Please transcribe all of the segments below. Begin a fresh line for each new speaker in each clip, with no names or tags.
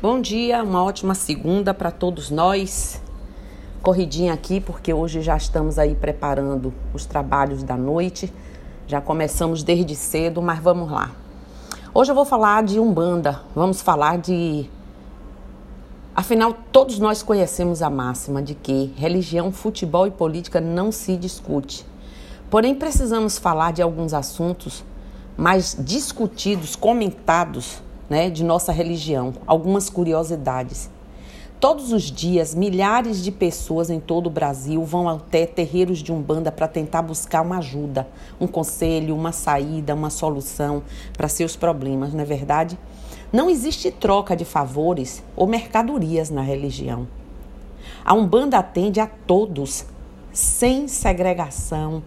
Bom dia, uma ótima segunda para todos nós. Corridinha aqui porque hoje já estamos aí preparando os trabalhos da noite. Já começamos desde cedo, mas vamos lá. Hoje eu vou falar de Umbanda. Vamos falar de Afinal, todos nós conhecemos a máxima de que religião, futebol e política não se discute. Porém, precisamos falar de alguns assuntos mais discutidos, comentados né, de nossa religião, algumas curiosidades. Todos os dias, milhares de pessoas em todo o Brasil vão até terreiros de Umbanda para tentar buscar uma ajuda, um conselho, uma saída, uma solução para seus problemas, não é verdade? Não existe troca de favores ou mercadorias na religião. A Umbanda atende a todos, sem segregação,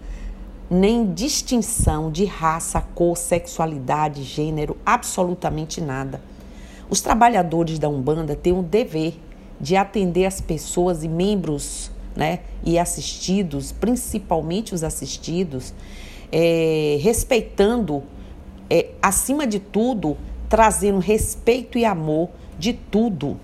nem distinção de raça, cor, sexualidade, gênero, absolutamente nada. Os trabalhadores da Umbanda têm o dever de atender as pessoas e membros né, e assistidos, principalmente os assistidos, é, respeitando, é, acima de tudo, trazendo respeito e amor de tudo.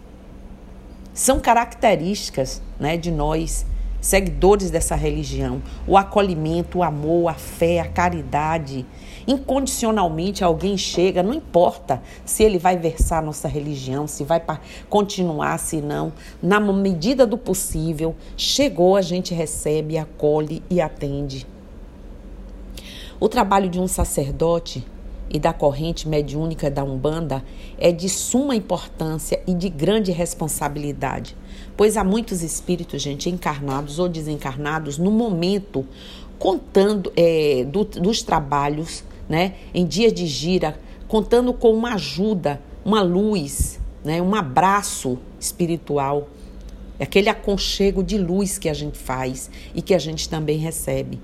São características né, de nós seguidores dessa religião, o acolhimento, o amor, a fé, a caridade. Incondicionalmente alguém chega, não importa se ele vai versar nossa religião, se vai continuar, se não, na medida do possível, chegou, a gente recebe, acolhe e atende. O trabalho de um sacerdote e da corrente mediúnica da Umbanda é de suma importância e de grande responsabilidade, pois há muitos espíritos, gente, encarnados ou desencarnados no momento contando é, do, dos trabalhos, né, em dias de gira, contando com uma ajuda, uma luz, né, um abraço espiritual, aquele aconchego de luz que a gente faz e que a gente também recebe.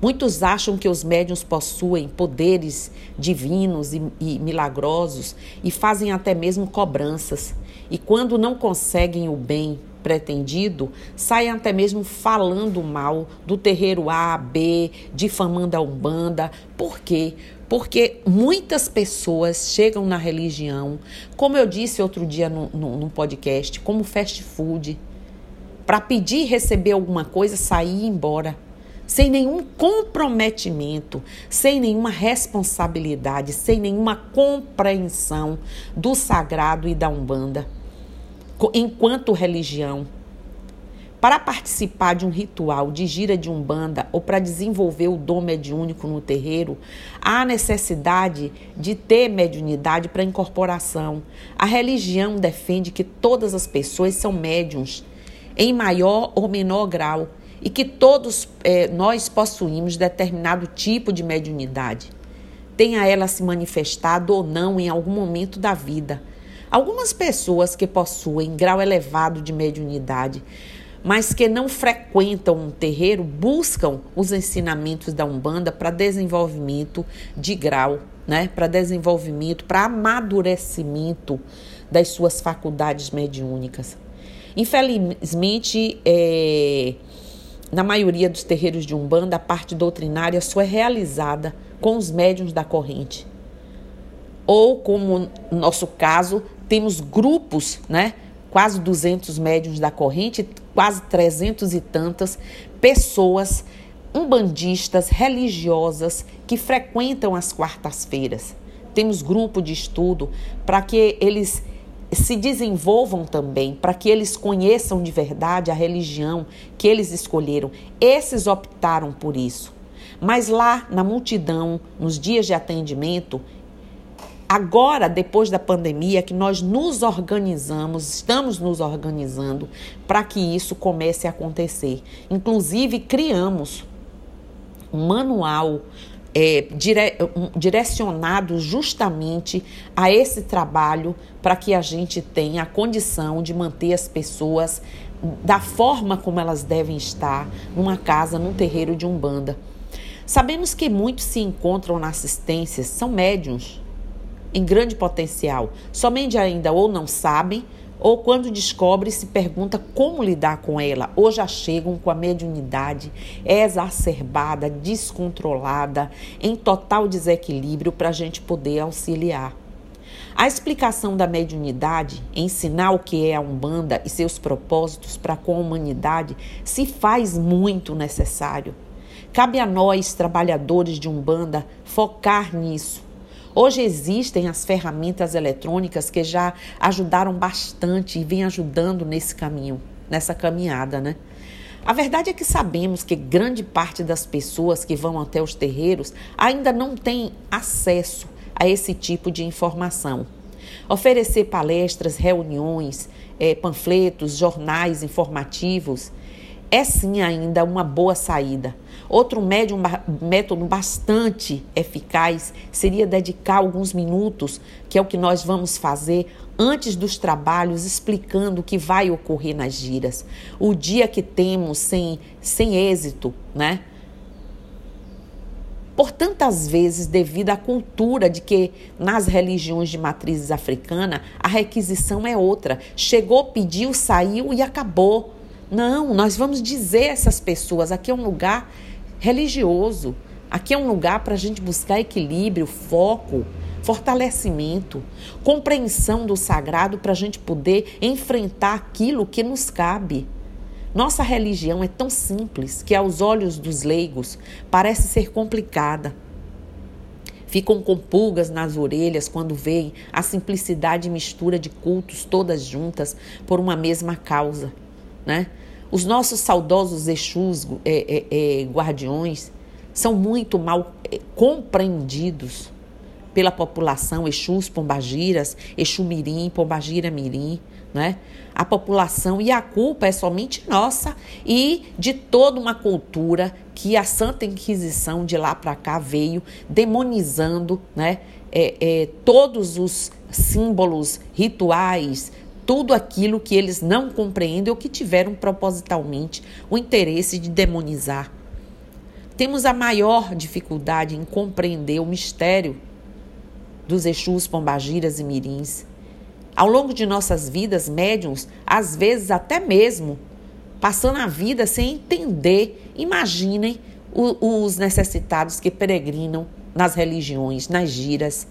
Muitos acham que os médiuns possuem poderes divinos e, e, milagrosos e fazem até mesmo cobranças. E quando não conseguem o bem pretendido, saem até mesmo falando mal do terreiro A, B, difamando a Umbanda. Por quê? Porque muitas pessoas chegam na religião, como eu disse outro dia no, no, no podcast, como fast food, para pedir e receber alguma coisa, sair e ir embora sem nenhum comprometimento, sem nenhuma responsabilidade, sem nenhuma compreensão do sagrado e da Umbanda, enquanto religião. Para participar de um ritual de gira de Umbanda ou para desenvolver o dom mediúnico no terreiro, há necessidade de ter mediunidade para incorporação. A religião defende que todas as pessoas são médiums, em maior ou menor grau e que todos é, nós possuímos determinado tipo de mediunidade, tenha ela se manifestado ou não em algum momento da vida. Algumas pessoas que possuem grau elevado de mediunidade, mas que não frequentam um terreiro, buscam os ensinamentos da Umbanda para desenvolvimento de grau, né? para desenvolvimento, para amadurecimento das suas faculdades mediúnicas. Infelizmente, é, na maioria dos terreiros de Umbanda, a parte doutrinária só é realizada com os médiuns da corrente. Ou, como no nosso caso, temos grupos, né? Quase 200 médiuns da corrente, quase 300 e tantas pessoas umbandistas religiosas que frequentam as quartas-feiras. Temos grupo de estudo para que eles se desenvolvam também, para que eles conheçam de verdade a religião que eles escolheram. Esses optaram por isso. Mas lá na multidão, nos dias de atendimento, agora, depois da pandemia, que nós nos organizamos, estamos nos organizando para que isso comece a acontecer. Inclusive, criamos um manual é, dire, direcionado justamente a esse trabalho para que a gente tenha a condição de manter as pessoas da forma como elas devem estar numa casa, num terreiro de umbanda. Sabemos que muitos se encontram na assistência, são médiums em grande potencial, somente ainda ou não sabem ou quando descobre, se pergunta como lidar com ela, ou já chegam com a mediunidade exacerbada, descontrolada, em total desequilíbrio para a gente poder auxiliar. A explicação da mediunidade, ensinar o que é a Umbanda e seus propósitos para com a humanidade, se faz muito necessário. Cabe a nós, trabalhadores de Umbanda, focar nisso. Hoje existem as ferramentas eletrônicas que já ajudaram bastante e vêm ajudando nesse caminho, nessa caminhada, né? A verdade é que sabemos que grande parte das pessoas que vão até os terreiros ainda não tem acesso a esse tipo de informação. Oferecer palestras, reuniões, é, panfletos, jornais informativos é sim ainda uma boa saída. Outro médium, método bastante eficaz seria dedicar alguns minutos, que é o que nós vamos fazer antes dos trabalhos, explicando o que vai ocorrer nas giras. O dia que temos sem, sem êxito, né? por tantas vezes devido à cultura de que nas religiões de matrizes africana a requisição é outra. Chegou, pediu, saiu e acabou. Não, nós vamos dizer a essas pessoas: aqui é um lugar religioso, aqui é um lugar para a gente buscar equilíbrio, foco, fortalecimento, compreensão do sagrado para a gente poder enfrentar aquilo que nos cabe. Nossa religião é tão simples que, aos olhos dos leigos, parece ser complicada. Ficam com pulgas nas orelhas quando veem a simplicidade e mistura de cultos todas juntas por uma mesma causa. Né? Os nossos saudosos Exus é, é, é, guardiões são muito mal é, compreendidos pela população Exus Pombagiras, Exu Mirim, Pombagira Mirim né? A população e a culpa é somente nossa e de toda uma cultura que a Santa Inquisição de lá para cá veio demonizando, né? É, é, todos os símbolos, rituais, tudo aquilo que eles não compreendem ou que tiveram propositalmente o interesse de demonizar. Temos a maior dificuldade em compreender o mistério dos Exus, Pombagiras e Mirins. Ao longo de nossas vidas, médiums, às vezes até mesmo passando a vida sem entender, imaginem os necessitados que peregrinam nas religiões, nas giras.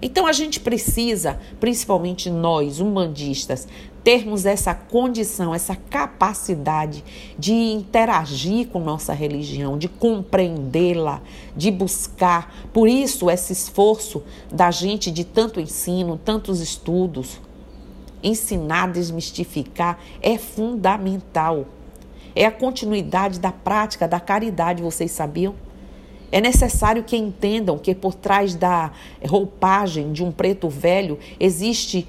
Então a gente precisa, principalmente nós, umbandistas, termos essa condição, essa capacidade de interagir com nossa religião, de compreendê-la, de buscar. Por isso, esse esforço da gente de tanto ensino, tantos estudos. Ensinar, desmistificar é fundamental. É a continuidade da prática da caridade, vocês sabiam? É necessário que entendam que por trás da roupagem de um preto velho existe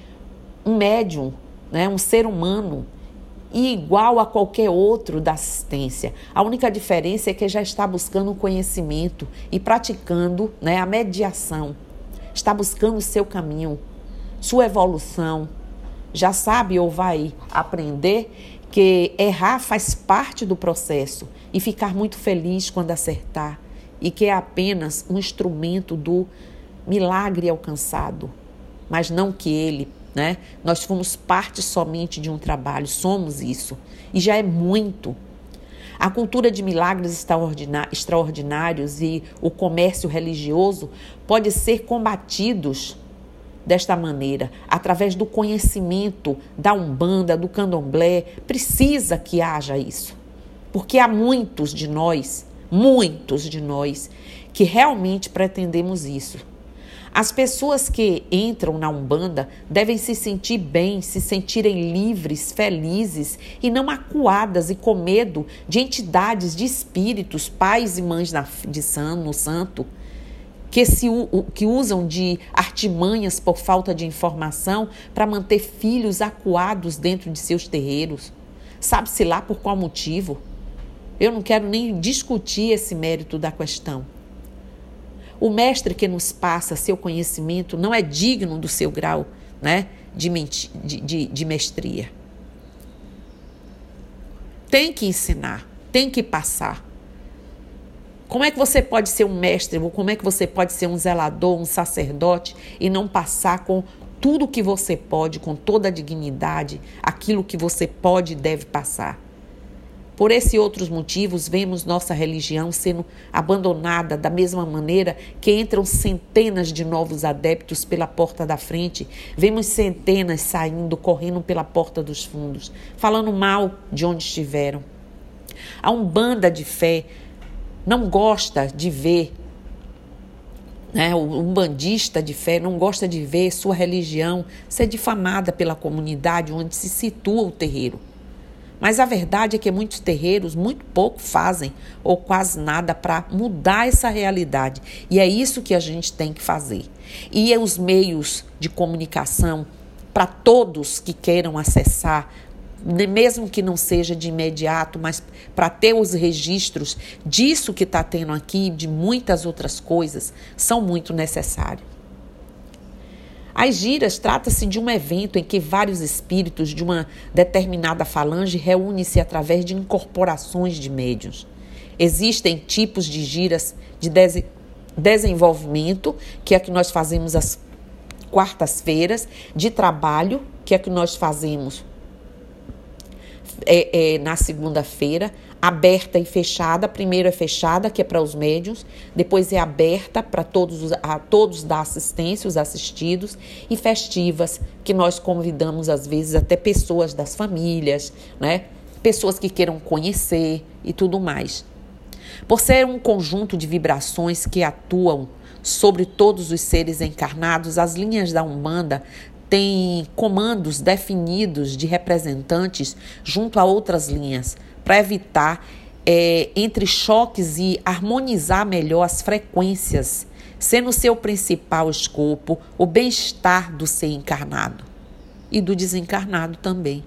um médium, né, um ser humano igual a qualquer outro da assistência. A única diferença é que já está buscando conhecimento e praticando né, a mediação. Está buscando o seu caminho, sua evolução. Já sabe ou vai aprender que errar faz parte do processo e ficar muito feliz quando acertar e que é apenas um instrumento do milagre alcançado, mas não que ele, né? Nós fomos parte somente de um trabalho, somos isso, e já é muito. A cultura de milagres extraordinários e o comércio religioso pode ser combatidos desta maneira, através do conhecimento da Umbanda, do Candomblé, precisa que haja isso. Porque há muitos de nós muitos de nós que realmente pretendemos isso. As pessoas que entram na Umbanda devem se sentir bem, se sentirem livres, felizes e não acuadas e com medo de entidades, de espíritos, pais e mães de santo, no santo, que, se, que usam de artimanhas por falta de informação para manter filhos acuados dentro de seus terreiros. Sabe-se lá por qual motivo? Eu não quero nem discutir esse mérito da questão. O mestre que nos passa seu conhecimento não é digno do seu grau né, de, de, de, de mestria. Tem que ensinar, tem que passar. Como é que você pode ser um mestre, ou como é que você pode ser um zelador, um sacerdote e não passar com tudo que você pode, com toda a dignidade, aquilo que você pode e deve passar? Por esses e outros motivos, vemos nossa religião sendo abandonada da mesma maneira que entram centenas de novos adeptos pela porta da frente, vemos centenas saindo, correndo pela porta dos fundos, falando mal de onde estiveram. A Umbanda de fé não gosta de ver né, o umbandista de fé não gosta de ver sua religião ser difamada pela comunidade onde se situa o terreiro. Mas a verdade é que muitos terreiros muito pouco fazem ou quase nada para mudar essa realidade. E é isso que a gente tem que fazer. E é os meios de comunicação para todos que queiram acessar, mesmo que não seja de imediato, mas para ter os registros disso que está tendo aqui, de muitas outras coisas, são muito necessários. As giras trata-se de um evento em que vários espíritos de uma determinada falange reúnem-se através de incorporações de médios. Existem tipos de giras de des desenvolvimento, que é que nós fazemos às quartas-feiras, de trabalho, que é que nós fazemos é, é, na segunda-feira, aberta e fechada. Primeiro é fechada, que é para os médios, depois é aberta para todos, a todos da assistência, os assistidos, e festivas, que nós convidamos às vezes até pessoas das famílias, né? Pessoas que queiram conhecer e tudo mais. Por ser um conjunto de vibrações que atuam sobre todos os seres encarnados, as linhas da Umbanda tem comandos definidos de representantes junto a outras linhas, para evitar é, entre choques e harmonizar melhor as frequências, sendo seu principal escopo o bem-estar do ser encarnado e do desencarnado também.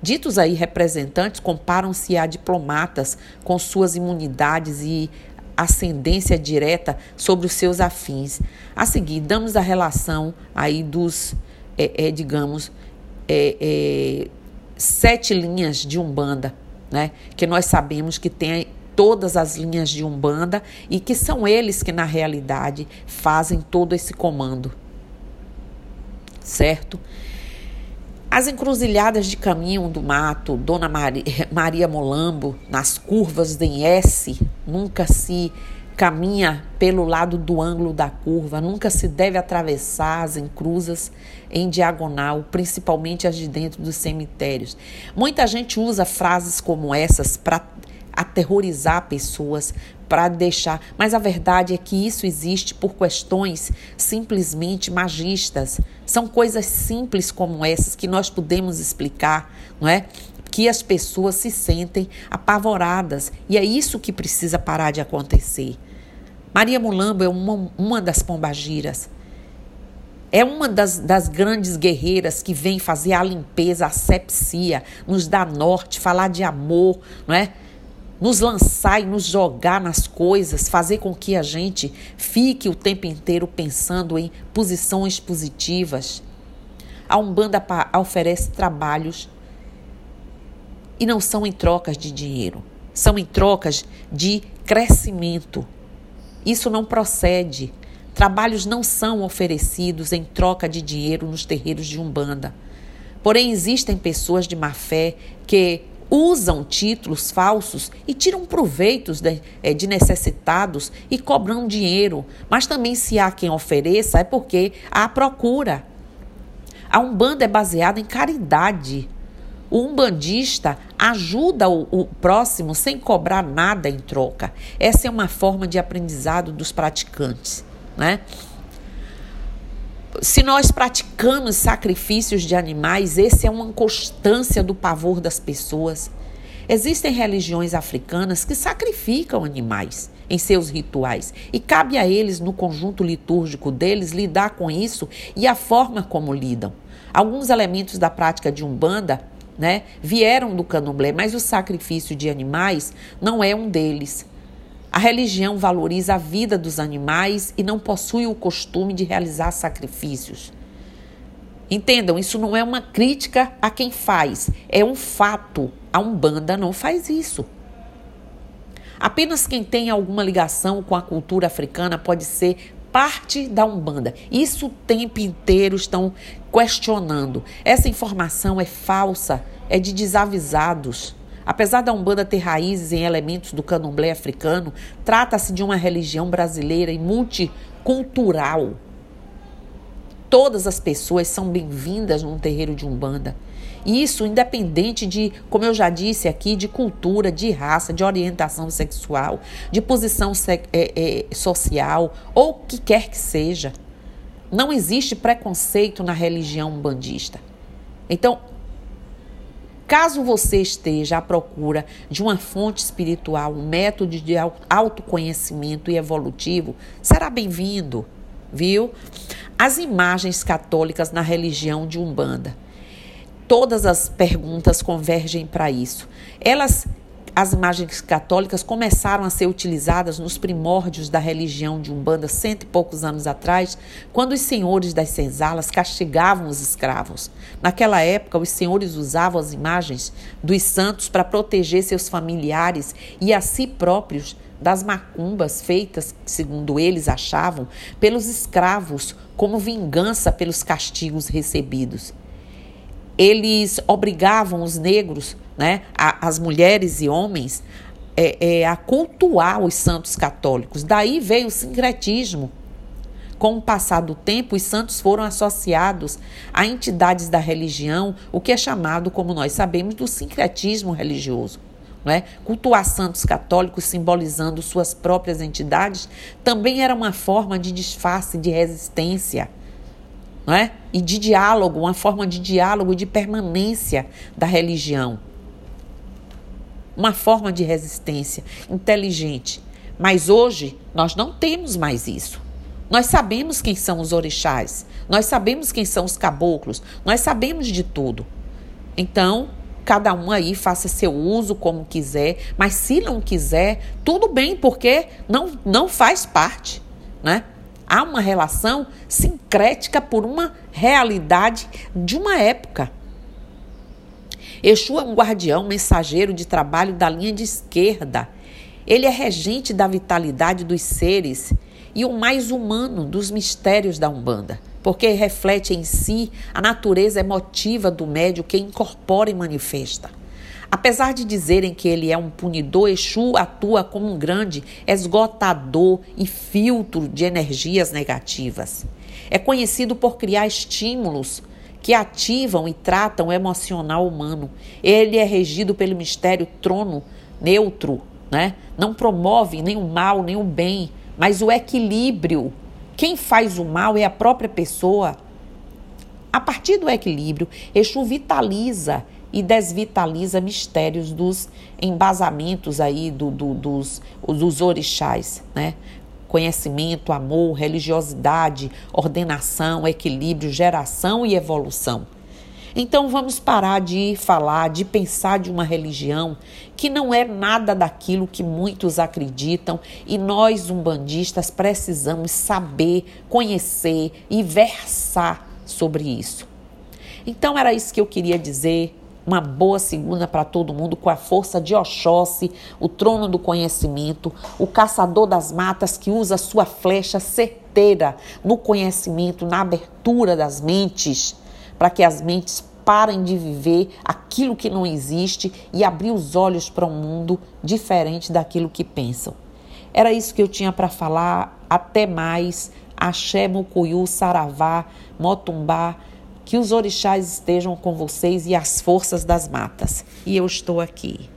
Ditos aí representantes comparam-se a diplomatas com suas imunidades e ascendência direta sobre os seus afins. A seguir, damos a relação aí dos, é, é, digamos, é, é, sete linhas de Umbanda, né? Que nós sabemos que tem todas as linhas de Umbanda e que são eles que, na realidade, fazem todo esse comando. Certo? As encruzilhadas de caminho do mato, Dona Maria, Maria Molambo, nas curvas em S, nunca se caminha pelo lado do ângulo da curva, nunca se deve atravessar as encruzas em diagonal, principalmente as de dentro dos cemitérios. Muita gente usa frases como essas para aterrorizar pessoas, para deixar. Mas a verdade é que isso existe por questões simplesmente magistas. São coisas simples como essas que nós podemos explicar, não é? Que as pessoas se sentem apavoradas. E é isso que precisa parar de acontecer. Maria Mulambo é uma, uma das pombagiras. É uma das, das grandes guerreiras que vem fazer a limpeza, a sepsia, nos dar norte, falar de amor, não é? nos lançar e nos jogar nas coisas, fazer com que a gente fique o tempo inteiro pensando em posições positivas. A Umbanda oferece trabalhos e não são em trocas de dinheiro, são em trocas de crescimento. Isso não procede. Trabalhos não são oferecidos em troca de dinheiro nos terreiros de Umbanda. Porém, existem pessoas de má fé que usam títulos falsos e tiram proveitos de, é, de, necessitados e cobram dinheiro. Mas também, se há quem ofereça, é porque há procura. A Umbanda é baseada em caridade. O umbandista ajuda o, o próximo sem cobrar nada em troca. Essa é uma forma de aprendizado dos praticantes, né? se nós praticamos sacrifícios de animais, esse é uma constância do pavor das pessoas. Existem religiões africanas que sacrificam animais em seus rituais e cabe a eles, no conjunto litúrgico deles, lidar com isso e a forma como lidam. Alguns elementos da prática de Umbanda né, vieram do candomblé, mas o sacrifício de animais não é um deles. A religião valoriza a vida dos animais e não possui o costume de realizar sacrifícios. Entendam, isso não é uma crítica a quem faz, é um fato. A Umbanda não faz isso. Apenas quem tem alguma ligação com a cultura africana pode ser parte da Umbanda. Isso o tempo inteiro estão questionando. Essa informação é falsa, é de desavisados. Apesar da Umbanda ter raízes em elementos do candomblé africano, trata-se de uma religião brasileira e multicultural. Todas as pessoas são bem-vindas num terreiro de Umbanda. Isso independente de, como eu já disse aqui, de cultura, de raça, de orientação sexual, de posição é, é, social ou o que quer que seja. Não existe preconceito na religião umbandista. Então, caso você esteja à procura de uma fonte espiritual, um método de autoconhecimento e evolutivo, será bem-vindo, viu? As imagens católicas na religião de Umbanda Todas as perguntas convergem para isso. Elas as imagens católicas começaram a ser utilizadas nos primórdios da religião de Umbanda, cento e poucos anos atrás, quando os senhores das senzalas castigavam os escravos. Naquela época, os senhores usavam as imagens dos santos para proteger seus familiares e a si próprios das macumbas feitas, segundo eles achavam, pelos escravos, como vingança pelos castigos recebidos eles obrigavam os negros, né, a, as mulheres e homens, é, é, a cultuar os santos católicos. Daí veio o sincretismo. Com o passar do tempo, os santos foram associados a entidades da religião, o que é chamado, como nós sabemos, do sincretismo religioso. Né? Cultuar santos católicos simbolizando suas próprias entidades também era uma forma de disfarce de resistência não é? e de diálogo, uma forma de diálogo de permanência da religião. Uma forma de resistência inteligente. Mas hoje nós não temos mais isso. Nós sabemos quem são os orixás, nós sabemos quem são os caboclos, nós sabemos de tudo. Então, cada um aí faça seu uso como quiser, mas se não quiser, tudo bem, porque não, não faz parte, né? Há uma relação sincrética por uma realidade de uma época. Exu é um guardião, mensageiro de trabalho da linha de esquerda. Ele é regente da vitalidade dos seres e o mais humano dos mistérios da Umbanda, porque reflete em si a natureza emotiva do médio que incorpora e manifesta. Apesar de dizerem que ele é um punidor, Exu atua como um grande esgotador e filtro de energias negativas. É conhecido por criar estímulos que ativam e tratam o emocional humano. Ele é regido pelo mistério trono neutro, né? Não promove nem o mal nem o bem, mas o equilíbrio. Quem faz o mal é a própria pessoa. A partir do equilíbrio, Exu vitaliza e desvitaliza mistérios dos embasamentos aí do, do, dos, dos orixás, né? Conhecimento, amor, religiosidade, ordenação, equilíbrio, geração e evolução. Então vamos parar de falar, de pensar de uma religião que não é nada daquilo que muitos acreditam e nós umbandistas precisamos saber, conhecer e versar sobre isso. Então era isso que eu queria dizer uma boa segunda para todo mundo com a força de Oxóssi, o trono do conhecimento, o caçador das matas que usa sua flecha certeira no conhecimento, na abertura das mentes, para que as mentes parem de viver aquilo que não existe e abrir os olhos para um mundo diferente daquilo que pensam. Era isso que eu tinha para falar. Até mais. Axé, Mucuyu, Saravá, Motumbá. Que os orixás estejam com vocês e as forças das matas. E eu estou aqui.